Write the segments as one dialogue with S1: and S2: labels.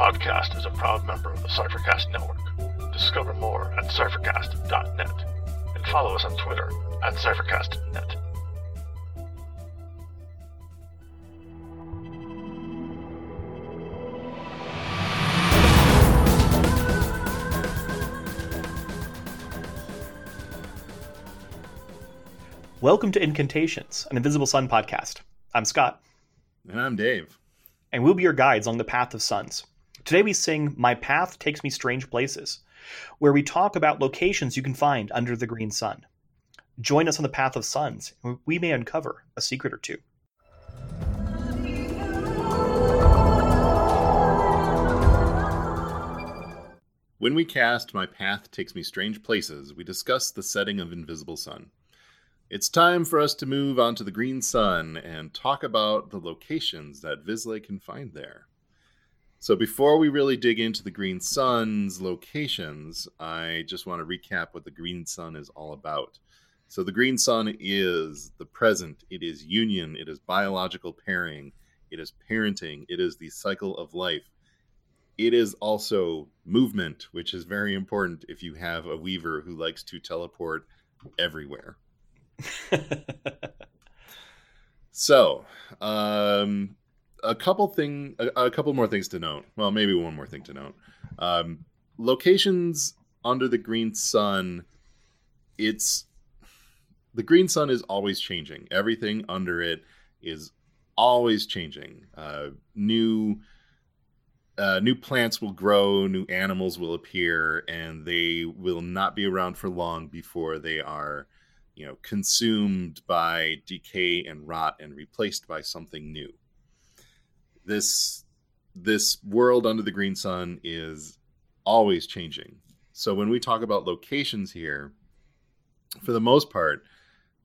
S1: podcast is a proud member of the Cyphercast Network. Discover more at cyphercast.net and follow us on Twitter at cyphercastnet.
S2: Welcome to Incantations, an Invisible Sun podcast. I'm Scott,
S3: And I'm Dave.
S2: and we'll be your guides along the path of suns. Today we sing My Path Takes Me Strange Places, where we talk about locations you can find under the green sun. Join us on the path of suns, and we may uncover a secret or two.
S3: When we cast My Path Takes Me Strange Places, we discuss the setting of Invisible Sun. It's time for us to move on to the Green Sun and talk about the locations that vislae can find there. So, before we really dig into the Green Sun's locations, I just want to recap what the Green Sun is all about. So, the Green Sun is the present, it is union, it is biological pairing, it is parenting, it is the cycle of life. It is also movement, which is very important if you have a weaver who likes to teleport everywhere. So, um, a couple thing, a, a couple more things to note. Well, maybe one more thing to note. Um, locations under the green sun. It's the green sun is always changing. Everything under it is always changing. Uh, new uh, new plants will grow, new animals will appear, and they will not be around for long before they are, you know, consumed by decay and rot and replaced by something new. This this world under the green sun is always changing. So when we talk about locations here, for the most part,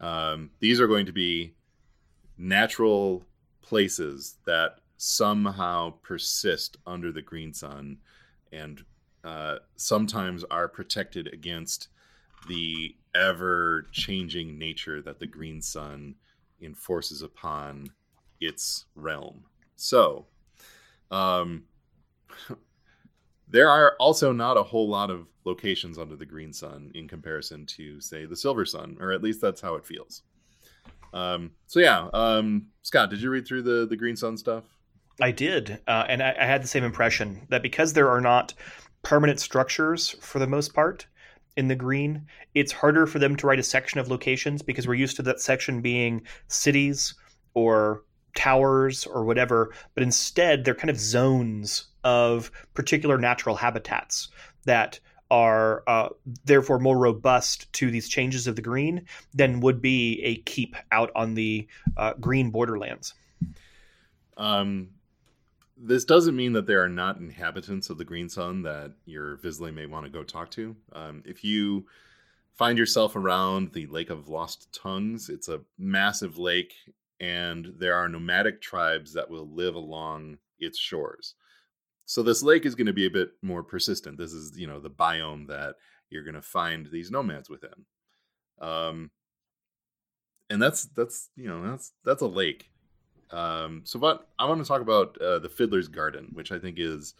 S3: um, these are going to be natural places that somehow persist under the green sun and uh, sometimes are protected against the ever changing nature that the green sun enforces upon its realm. So, um, there are also not a whole lot of locations under the green sun in comparison to, say, the silver sun, or at least that's how it feels. Um, so yeah, um, Scott, did you read through the the green sun stuff?
S2: I did, uh, and I, I had the same impression that because there are not permanent structures for the most part in the green, it's harder for them to write a section of locations because we're used to that section being cities or towers or whatever, but instead they're kind of zones of particular natural habitats that are uh, therefore more robust to these changes of the green than would be a keep out on the uh, green borderlands.
S3: Um, this doesn't mean that there are not inhabitants of the Green Sun that your vislae may want to go talk to. Um, if you find yourself around the Lake of Lost Tongues, it's a massive lake, and there are nomadic tribes that will live along its shores. So this lake is going to be a bit more persistent. This is, you know, the biome that you're going to find these nomads within. Um, and that's that's you know that's that's a lake um, so, but I want to talk about uh, the Fiddler's Garden, which I think is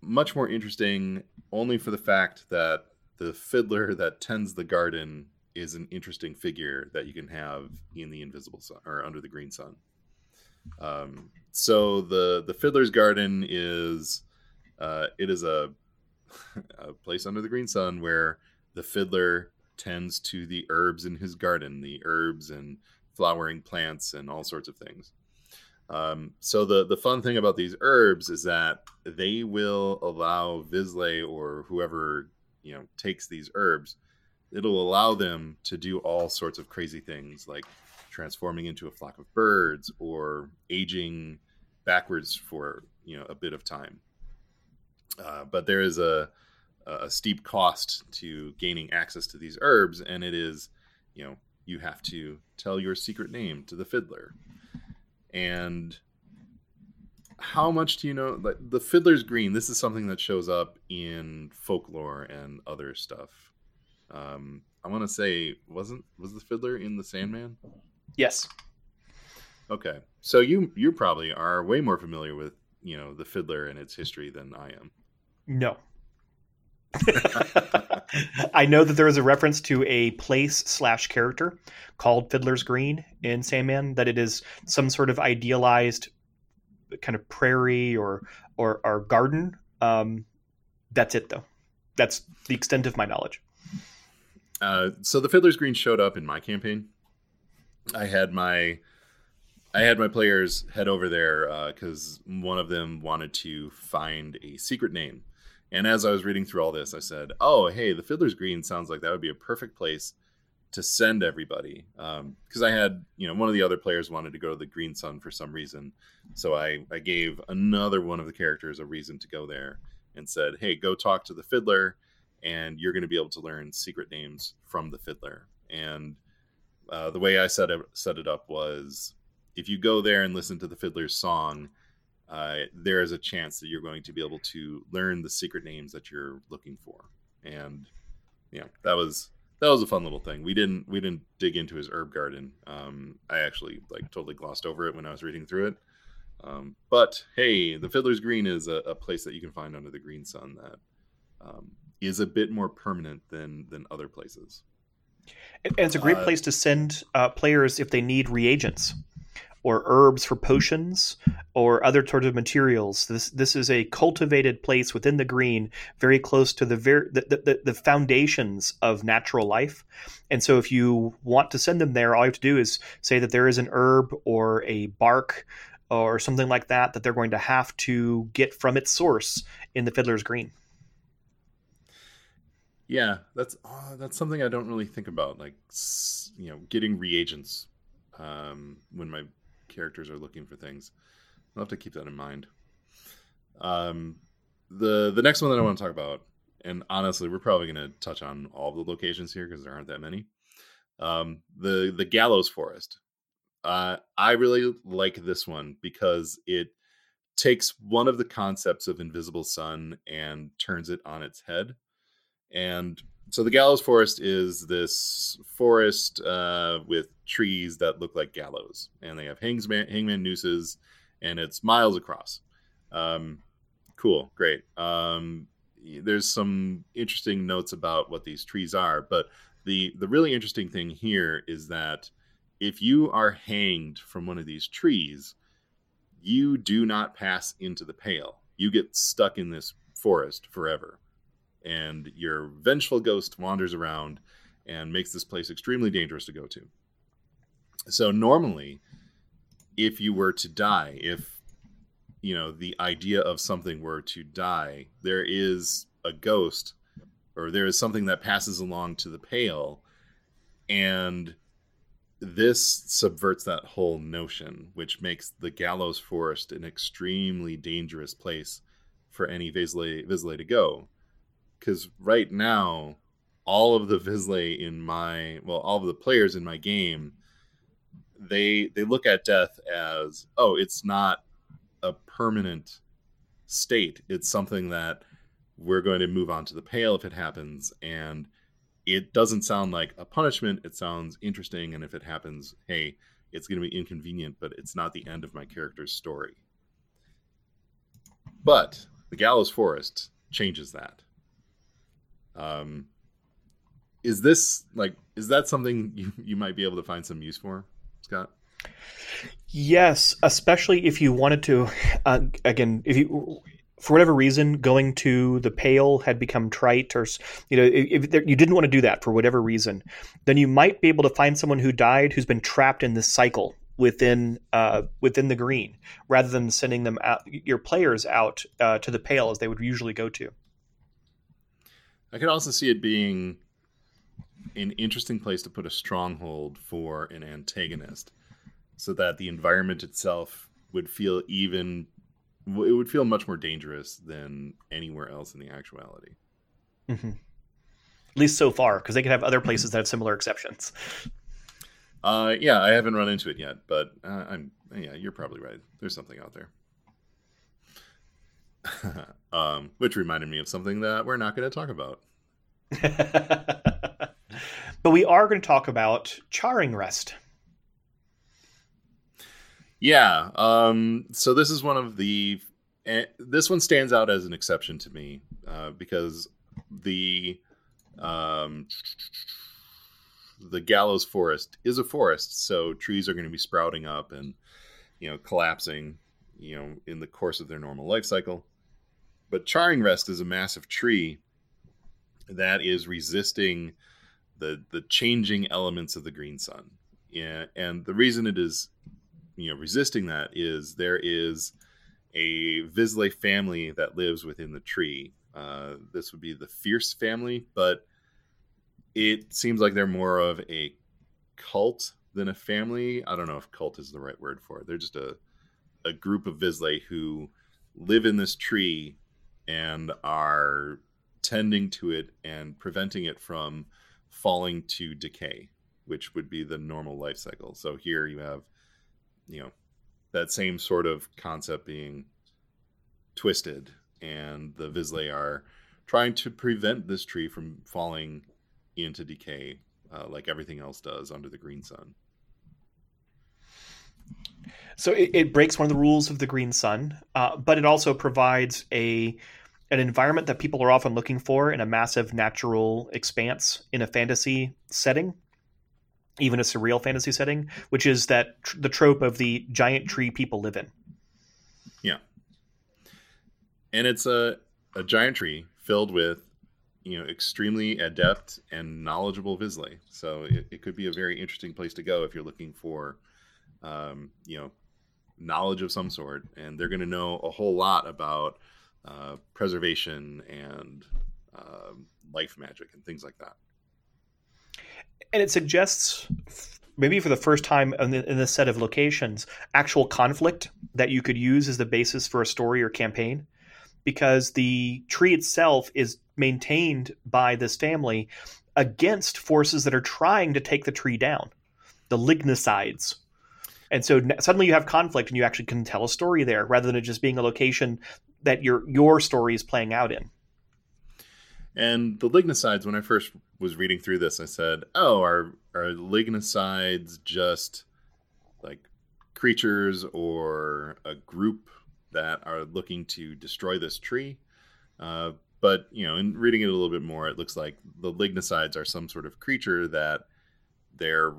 S3: much more interesting, only for the fact that the fiddler that tends the garden is an interesting figure that you can have in the Invisible Sun or under the Green Sun. Um, so the the Fiddler's Garden is uh, it is a, a place under the Green Sun where the fiddler tends to the herbs in his garden, the herbs and flowering plants and all sorts of things. Um, so the the fun thing about these herbs is that they will allow vislae or whoever you know takes these herbs, it'll allow them to do all sorts of crazy things like transforming into a flock of birds or aging backwards for you know a bit of time. Uh, but there is a a steep cost to gaining access to these herbs, and it is you know you have to tell your secret name to the fiddler. And how much do you know? Like the fiddler's green. This is something that shows up in folklore and other stuff. Um, I want to say, wasn't was the fiddler in the Sandman?
S2: Yes.
S3: Okay, so you you probably are way more familiar with you know the fiddler and its history than I am.
S2: No. I know that there is a reference to a place slash character called Fiddler's Green in Sandman. That it is some sort of idealized kind of prairie or or, or garden. Um, that's it, though. That's the extent of my knowledge.
S3: Uh, so the Fiddler's Green showed up in my campaign. I had my I had my players head over there because uh, one of them wanted to find a secret name. And as I was reading through all this, I said, "Oh, hey, the Fiddler's Green sounds like that would be a perfect place to send everybody." Because um, I had, you know, one of the other players wanted to go to the Green Sun for some reason, so I I gave another one of the characters a reason to go there and said, "Hey, go talk to the fiddler, and you're going to be able to learn secret names from the fiddler." And uh, the way I set it set it up was if you go there and listen to the fiddler's song, uh, there is a chance that you're going to be able to learn the secret names that you're looking for. And yeah, that was that was a fun little thing. We didn't we didn't dig into his herb garden. Um, I actually like totally glossed over it when I was reading through it. Um, but hey, the Fiddler's Green is a, a, place that you can find under the Green Sun that um, is a bit more permanent than than other places.
S2: And it's a great uh, place to send uh, players if they need reagents or herbs for potions or other sorts of materials. This this is a cultivated place within the green, very close to the very the, the, the foundations of natural life. And so, if you want to send them there, all you have to do is say that there is an herb or a bark or something like that that they're going to have to get from its source in the Fiddler's Green.
S3: Yeah, that's uh, that's something I don't really think about, like you know, getting reagents um, when my characters are looking for things. I'll have to keep that in mind. Um, the the next one that I want to talk about, and honestly, we're probably going to touch on all the locations here because there aren't that many. Um, the the Gallows Forest. Uh, I really like this one because it takes one of the concepts of Invisible Sun and turns it on its head. And so the gallows forest is this forest uh, with trees that look like gallows, and they have hangman, hangman nooses, and it's miles across. Um, cool, great. Um, there's some interesting notes about what these trees are, but the the really interesting thing here is that if you are hanged from one of these trees, you do not pass into the pale. You get stuck in this forest forever and your vengeful ghost wanders around and makes this place extremely dangerous to go to. So normally, if you were to die, if you know the idea of something were to die, there is a ghost or there is something that passes along to the pale and this subverts that whole notion, which makes the gallows forest an extremely dangerous place for any vislae to go because right now all of the vislae in my well all of the players in my game they they look at death as oh it's not a permanent state. It's something that we're going to move on to the pale if it happens. And it doesn't sound like a punishment. It sounds interesting. And if it happens hey it's going to be inconvenient but it's not the end of my character's story. But the gallows forest changes that um, is this like is that something you, you might be able to find some use for, Scott?
S2: Yes, especially if you wanted to. Uh, again, if you for whatever reason going to the pale had become trite or you know if, if you didn't want to do that for whatever reason then you might be able to find someone who died who's been trapped in this cycle within uh, within the green rather than sending them out your players out uh, to the pale as they would usually go to
S3: I could also see it being an interesting place to put a stronghold for an antagonist so that the environment itself would feel even it would feel much more dangerous than anywhere else in the actuality.
S2: Mm-hmm. at least so far because they could have other places that have similar exceptions.
S3: Uh yeah i haven't run into it yet but uh, i'm yeah you're probably right. There's something out there um, which reminded me of something that we're not going to talk about.
S2: but we are going to talk about charring Rest.
S3: Yeah. Um, so this is one of the and this one stands out as an exception to me uh, because the um, the gallows forest is a forest, so trees are going to be sprouting up and you know collapsing, you know, in the course of their normal life cycle. But Charring Rest is a massive tree that is resisting the the changing elements of the green sun. Yeah, and the reason it is you know resisting that is there is a vislae family that lives within the tree. Uh, this would be the Fierce family, but it seems like they're more of a cult than a family. I don't know if cult is the right word for it. They're just a a group of vislae who live in this tree and are tending to it and preventing it from falling to decay, which would be the normal life cycle. So here you have, you know, that same sort of concept being twisted, and the vislae are trying to prevent this tree from falling into decay uh, like everything else does under the green sun.
S2: So it, it, breaks one of the rules of the green sun, uh, but it also provides a an environment that people are often looking for in a massive natural expanse in a fantasy setting, even a surreal fantasy setting, which is that tr- the trope of the giant tree people live in.
S3: Yeah, and it's a a giant tree filled with you know extremely adept and knowledgeable vislae. So it, it could be a very interesting place to go if you're looking for um, you know knowledge of some sort, and they're going to know a whole lot about uh, preservation and uh, life magic and things like that.
S2: And it suggests, maybe for the first time in, the, in this set of locations, actual conflict that you could use as the basis for a story or campaign, because the tree itself is maintained by this family against forces that are trying to take the tree down, the lignicides. And so suddenly you have conflict and you actually can tell a story there rather than it just being a location that your your story is playing out in.
S3: And the lignicides, when I first was reading through this, I said, "Oh, are are lignicides just like creatures or a group that are looking to destroy this tree?" Uh, but you know, in reading it a little bit more, it looks like the lignicides are some sort of creature that they're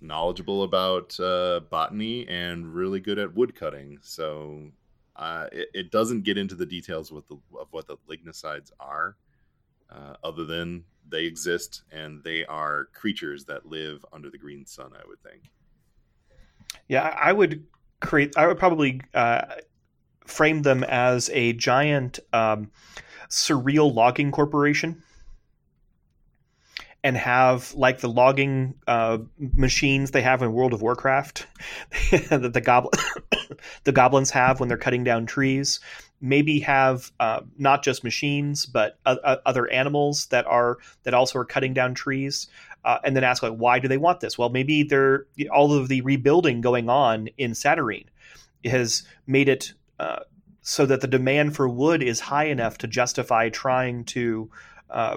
S3: knowledgeable about uh, botany and really good at woodcutting. So uh, it, it, doesn't get into the details the, of what the lignicides are, uh, other than they exist and they are creatures that live under the green sun. I would think.
S2: Yeah, I would create. I would probably uh, frame them as a giant um, surreal logging corporation and have like the logging uh, machines they have in World of Warcraft that the goblin the goblins have when they're cutting down trees. Maybe have uh, not just machines but other animals that are that also are cutting down trees. Uh, and then ask like why do they want this? Well, maybe they're all of the rebuilding going on in Satyrine has made it uh, so that the demand for wood is high enough to justify trying to uh,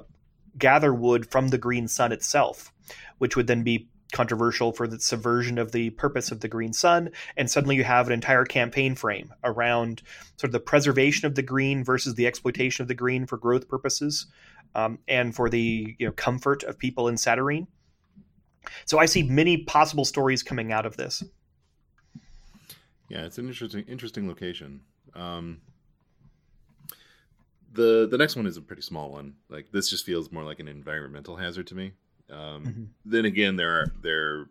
S2: gather wood from the green sun itself, which would then be controversial for the subversion of the purpose of the green sun and suddenly you have an entire campaign frame around sort of the preservation of the green versus the exploitation of the green for growth purposes um, and for the you know comfort of people in Satyrine. So I see many possible stories coming out of this.
S3: Yeah, it's an interesting interesting location. Um, the the next one is a pretty small one. Like this just feels more like an environmental hazard to me. Um, mm-hmm. Then again, there are there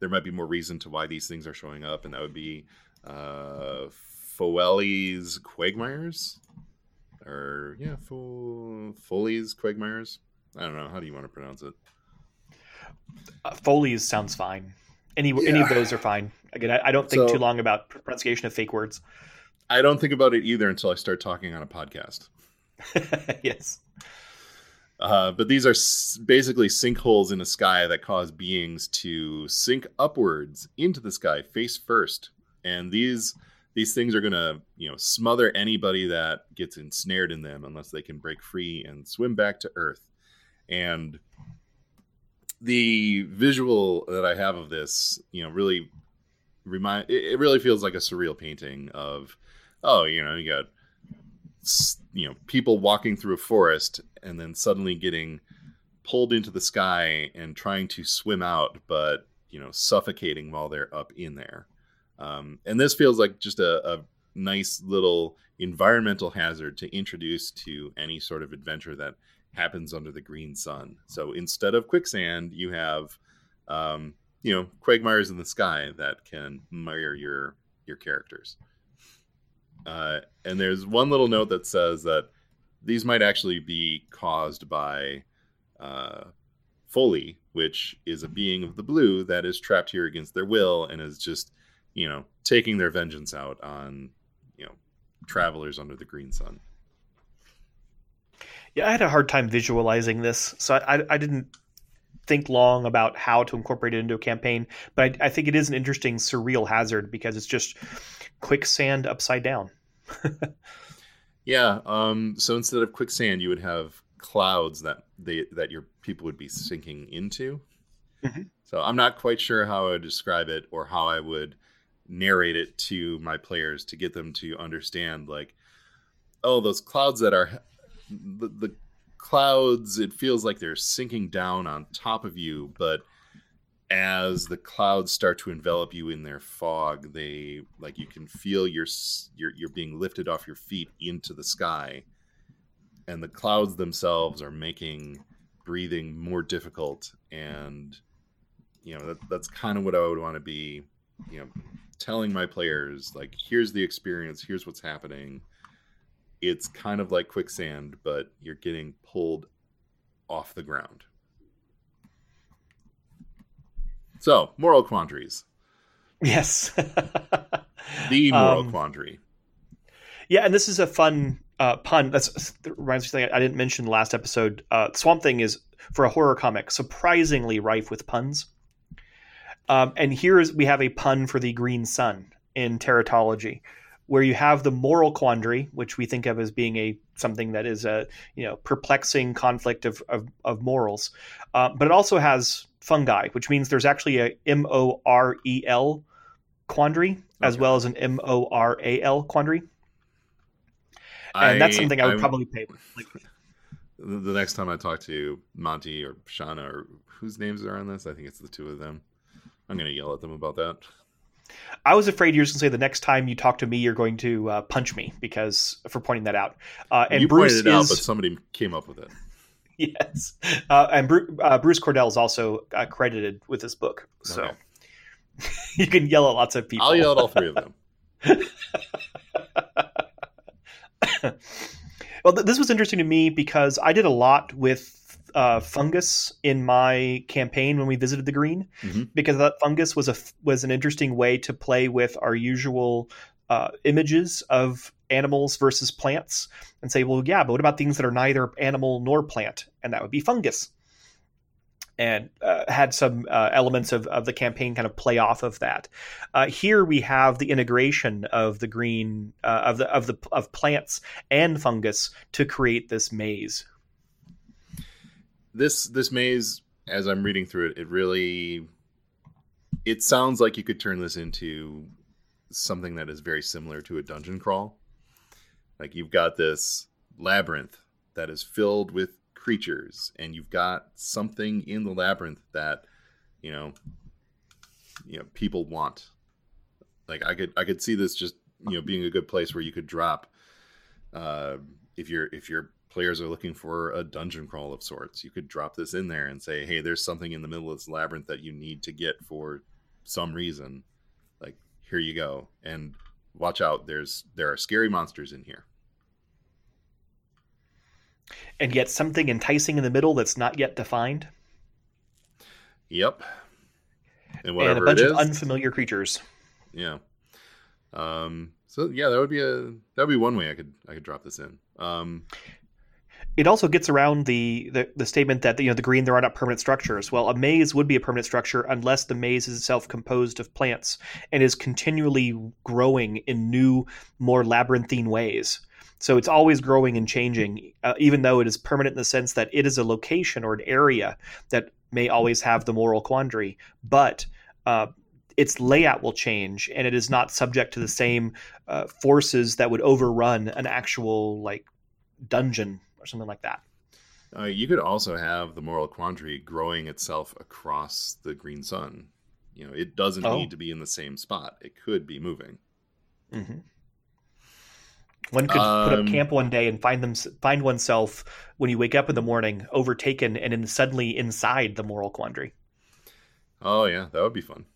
S3: there might be more reason to why these things are showing up, and that would be uh, Foelli's quagmires, or yeah, Fo- Foley's quagmires. I don't know. How do you want to pronounce it?
S2: Uh, Foley's sounds fine. Any yeah. any of those are fine. Again, I, I don't think so, too long about pronunciation of fake words.
S3: I don't think about it either until I start talking on a podcast.
S2: yes.
S3: Uh, but these are s- basically sinkholes in the sky that cause beings to sink upwards into the sky face first, and these these things are gonna you know smother anybody that gets ensnared in them unless they can break free and swim back to Earth. And the visual that I have of this, you know, really remind it, it really feels like a surreal painting of oh, you know, you got you know people walking through a forest and then suddenly getting pulled into the sky and trying to swim out, but you know suffocating while they're up in there. Um, and this feels like just a, a nice little environmental hazard to introduce to any sort of adventure that happens under the green sun. So instead of quicksand, you have, um, you know, quagmires in the sky that can mire your your characters. Uh, and there's one little note that says that these might actually be caused by uh, Foley, which is a being of the blue that is trapped here against their will and is just, you know, taking their vengeance out on, you know, travelers under the green sun.
S2: Yeah, I had a hard time visualizing this, so I, I didn't think long about how to incorporate it into a campaign. But I, I think it is an interesting surreal hazard because it's just quicksand upside down.
S3: yeah. Um, so instead of quicksand, you would have clouds that they that your people would be sinking into. Mm-hmm. So I'm not quite sure how I would describe it or how I would narrate it to my players to get them to understand like oh those clouds that are the, the clouds it feels like they're sinking down on top of you but as the clouds start to envelop you in their fog they like you can feel your you're, you're being lifted off your feet into the sky. And the clouds themselves are making breathing more difficult and you know that, that's kind of what i would want to be you know telling my players like here's the experience here's what's happening it's kind of like quicksand but you're getting pulled off the ground. So moral quandaries.
S2: Yes.
S3: The moral um, quandary.
S2: yeah and this is a fun uh, pun. That's that reminds me something I didn't mention last episode. Uh, Swamp Thing is for a horror comic surprisingly rife with puns. Um, and here is we have a pun for the green sun in teratology, where you have the moral quandary, which we think of as being a something that is a you know perplexing conflict of of, of morals, uh, but it also has fungi, which means there's actually a M O R E L quandary as well as an M O R A L quandary and I, that's something I would I'm, probably pay. Like,
S3: the next time I talk to Monte or Shanna or whose names are on this, I think it's the two of them. I'm going to yell at them about that.
S2: I was afraid you were going to say the next time you talk to me, you're going to uh, punch me because for pointing that out. Uh, and
S3: you
S2: Bruce
S3: pointed it is... out, but somebody came up with it.
S2: yes, uh, and Bruce, uh, Bruce Cordell is also uh, credited with this book, so okay. you can yell at lots of people.
S3: I'll yell at all three of them.
S2: well, th- this was interesting to me because I did a lot with uh, fungus in my campaign when we visited the green, mm-hmm. because that fungus was a was an interesting way to play with our usual uh, images of animals versus plants, and say, well, yeah, but what about things that are neither animal nor plant, and that would be fungus and uh, had some uh, elements of, of the campaign kind of play off of that. Uh, here we have the integration of the green uh, of the of the of plants and fungus to create this maze.
S3: This this maze, as I'm reading through it, it really it sounds like you could turn this into something that is very similar to a dungeon crawl. Like you've got this labyrinth that is filled with creatures and you've got something in the labyrinth that you know you know people want like i could i could see this just you know being a good place where you could drop uh if you're if your players are looking for a dungeon crawl of sorts you could drop this in there and say hey there's something in the middle of this labyrinth that you need to get for some reason like here you go and watch out there's there are scary monsters in here
S2: and yet something enticing in the middle that's not yet defined.
S3: Yep.
S2: And, and a bunch of unfamiliar creatures.
S3: Yeah. Um, so yeah, that would be a that would be one way I could I could drop this in. Um,
S2: it also gets around the, the, the statement that you know the green there are not permanent structures. Well, a maze would be a permanent structure unless the maze is itself composed of plants and is continually growing in new, more labyrinthine ways. So it's always growing and changing, uh, even though it is permanent in the sense that it is a location or an area that may always have the moral quandary. But uh, its layout will change and it is not subject to the same uh, forces that would overrun an actual like dungeon or something like that.
S3: Uh, you could also have the moral quandary growing itself across the green sun. You know, it doesn't
S2: Oh.
S3: need to be in the same spot. It could be moving.
S2: hmm One could put up
S3: Um,
S2: camp one day and find them find oneself when you wake up in the morning overtaken and in, suddenly inside the moral quandary.
S3: Oh yeah, that would be fun.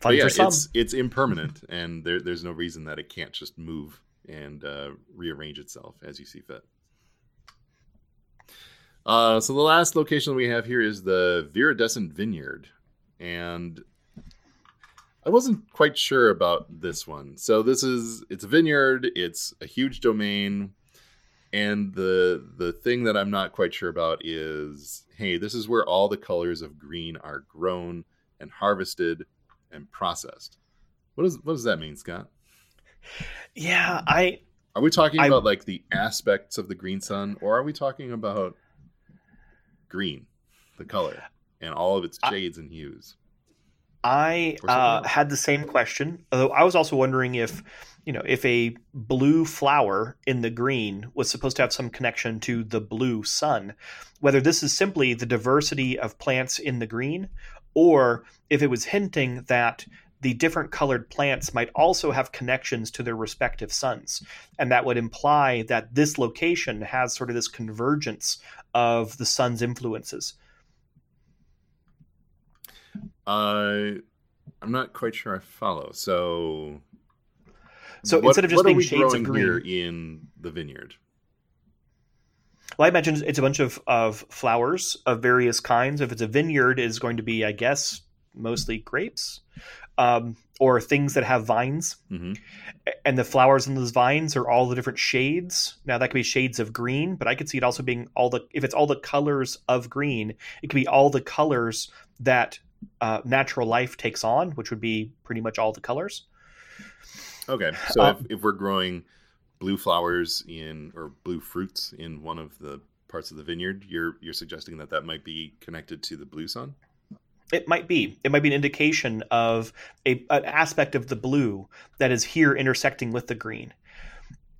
S2: Fun
S3: But yeah,
S2: for some.
S3: it's it's impermanent, and there, there's no reason that it can't just move and uh, rearrange itself as you see fit. Uh, so the last location we have here is the Viridescent Vineyard, and I wasn't quite sure about this one. So this is it's a vineyard, it's a huge domain, and the the thing that I'm not quite sure about is, hey, this is where all the colors of green are grown and harvested and processed. What does what does that mean, Scott?
S2: Yeah, I
S3: Are we talking
S2: I-
S3: about like the aspects of the green sun, or are we talking about green, the color, and all of its
S2: I-
S3: shades and hues?
S2: I uh, had the same question. Although I was also wondering if, you know, if a blue flower in the green was supposed to have some connection to the blue sun, whether this is simply the diversity of plants in the green, or if it was hinting that the different colored plants might also have connections to their respective suns. And that would imply that this location has sort of this convergence of the sun's influences.
S3: Uh, I'm not quite sure I follow. So,
S2: So
S3: what-
S2: instead of just being shades of green-
S3: in the vineyard?
S2: Well, I imagine it's a bunch of, of flowers of various kinds. If it's a vineyard, it's going to be, I guess, mostly grapes um, or things that have vines.
S3: hmm
S2: And the flowers in those vines are all the different shades. Now, that could be shades of green, but I could see it also being all the, if it's all the colors of green, it could be all the colors that uh, natural life takes on, which would be pretty much all the colors.
S3: Okay, so
S2: Uh,
S3: if, if we're growing blue flowers in or blue fruits in one of the parts of the vineyard, you're you're suggesting that that might be connected to the blue sun.
S2: It might be. It might be an indication of a, an aspect of the blue that is here intersecting with the green.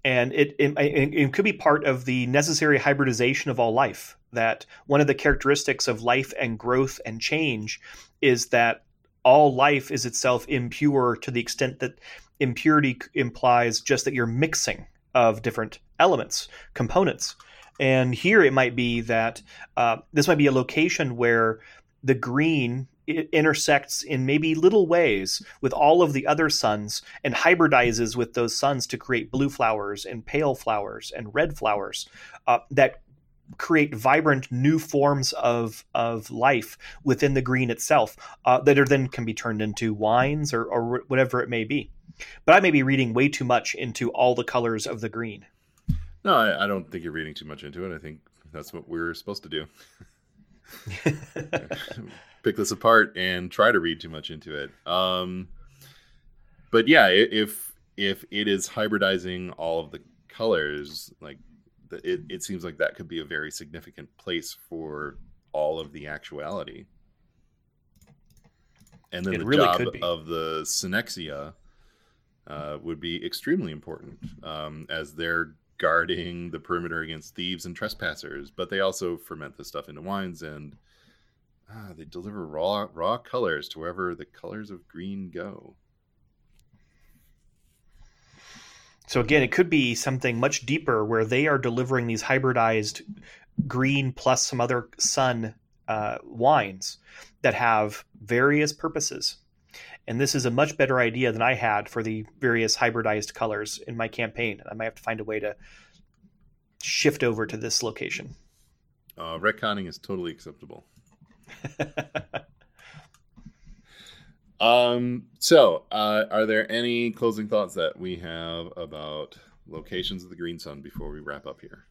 S2: And it, it, it could be part of the necessary hybridization of all life. That one of the characteristics of life and growth and change is that all life is itself impure to the extent that impurity implies just that you're mixing of different elements, components. And here it might be that uh, this might be a location where the green it intersects in maybe little ways with all of the other suns and hybridizes with those suns to create blue flowers and pale flowers and red flowers uh, that create vibrant new forms of of life within the green itself uh, that are then can be turned into wines or, or whatever it may be. But I may be reading way too much into all the colors of the green.
S3: No, I, I don't think you're reading too much into it. I think that's what we're supposed to do. Pick this apart and try to read too much into it. Um, but yeah, if if it is hybridizing all of the colors, like it, it seems like that could be a very significant place for all of the actuality. And then
S2: It
S3: the
S2: really
S3: job of the synexia uh, would be extremely important um, as they're guarding the perimeter against thieves and trespassers. But they also ferment this stuff into wines and ah, they deliver raw raw colors to wherever the colors of green go.
S2: So again, it could be something much deeper where they are delivering these hybridized green plus some other sun uh, wines that have various purposes. And this is a much better idea than I had for the various hybridized colors in my campaign. I might have to find a way to shift over to this location.
S3: Uh, retconning is totally acceptable. Um, so, uh, are there any closing thoughts that we have about locations of the Green Sun before we wrap up here?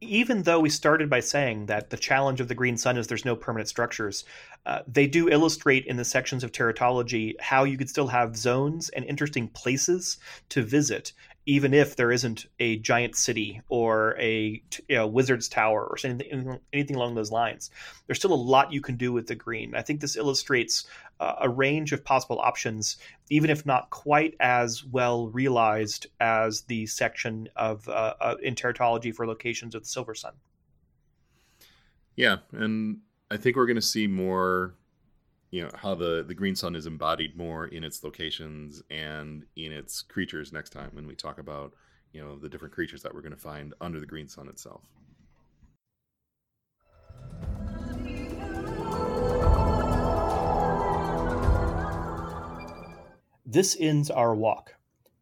S2: Even though we started by saying that the challenge of the green sun is there's no permanent structures, uh, they do illustrate in the sections of teratology how you could still have zones and interesting places to visit, even if there isn't a giant city or a you know, wizard's tower or anything, anything along those lines. There's still a lot you can do with the green. I think this illustrates uh, a range of possible options, even if not quite as well realized as the section of uh, uh, in teratology for locations of the Silver Sun.
S3: Yeah, and I think we're going to see more you know how the the green sun is embodied more in its locations and in its creatures next time when we talk about you know the different creatures that we're going to find under the green sun itself.
S2: This ends our walk.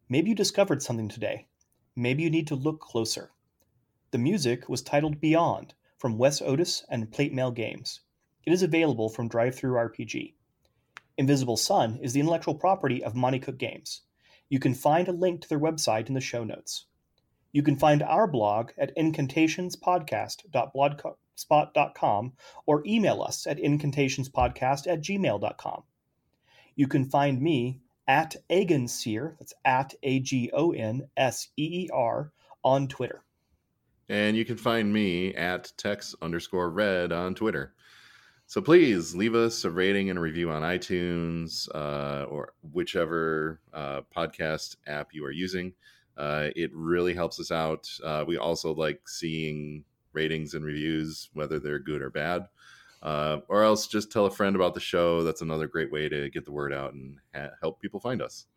S2: Maybe you discovered something today. Maybe you need to look closer. The music was titled beyond from wes otis and plate mail games it is available from DriveThruRPG. Invisible Sun is the intellectual property of Monte Cook Games. You can find a link to their website in the show notes. You can find our blog at incantationspodcast.blogspot.com or email us at incantationspodcast at gmail.com. You can find me at Agonseer, that's at A G O N S E E R, on Twitter.
S3: And you can find me at tex underscore red on Twitter. So please leave us a rating and a review on iTunes uh, or whichever uh, podcast app you are using. Uh, it really helps us out. Uh, we also like seeing ratings and reviews, whether they're good or bad. Uh, or else just tell a friend about the show. That's another great way to get the word out and ha- help people find us.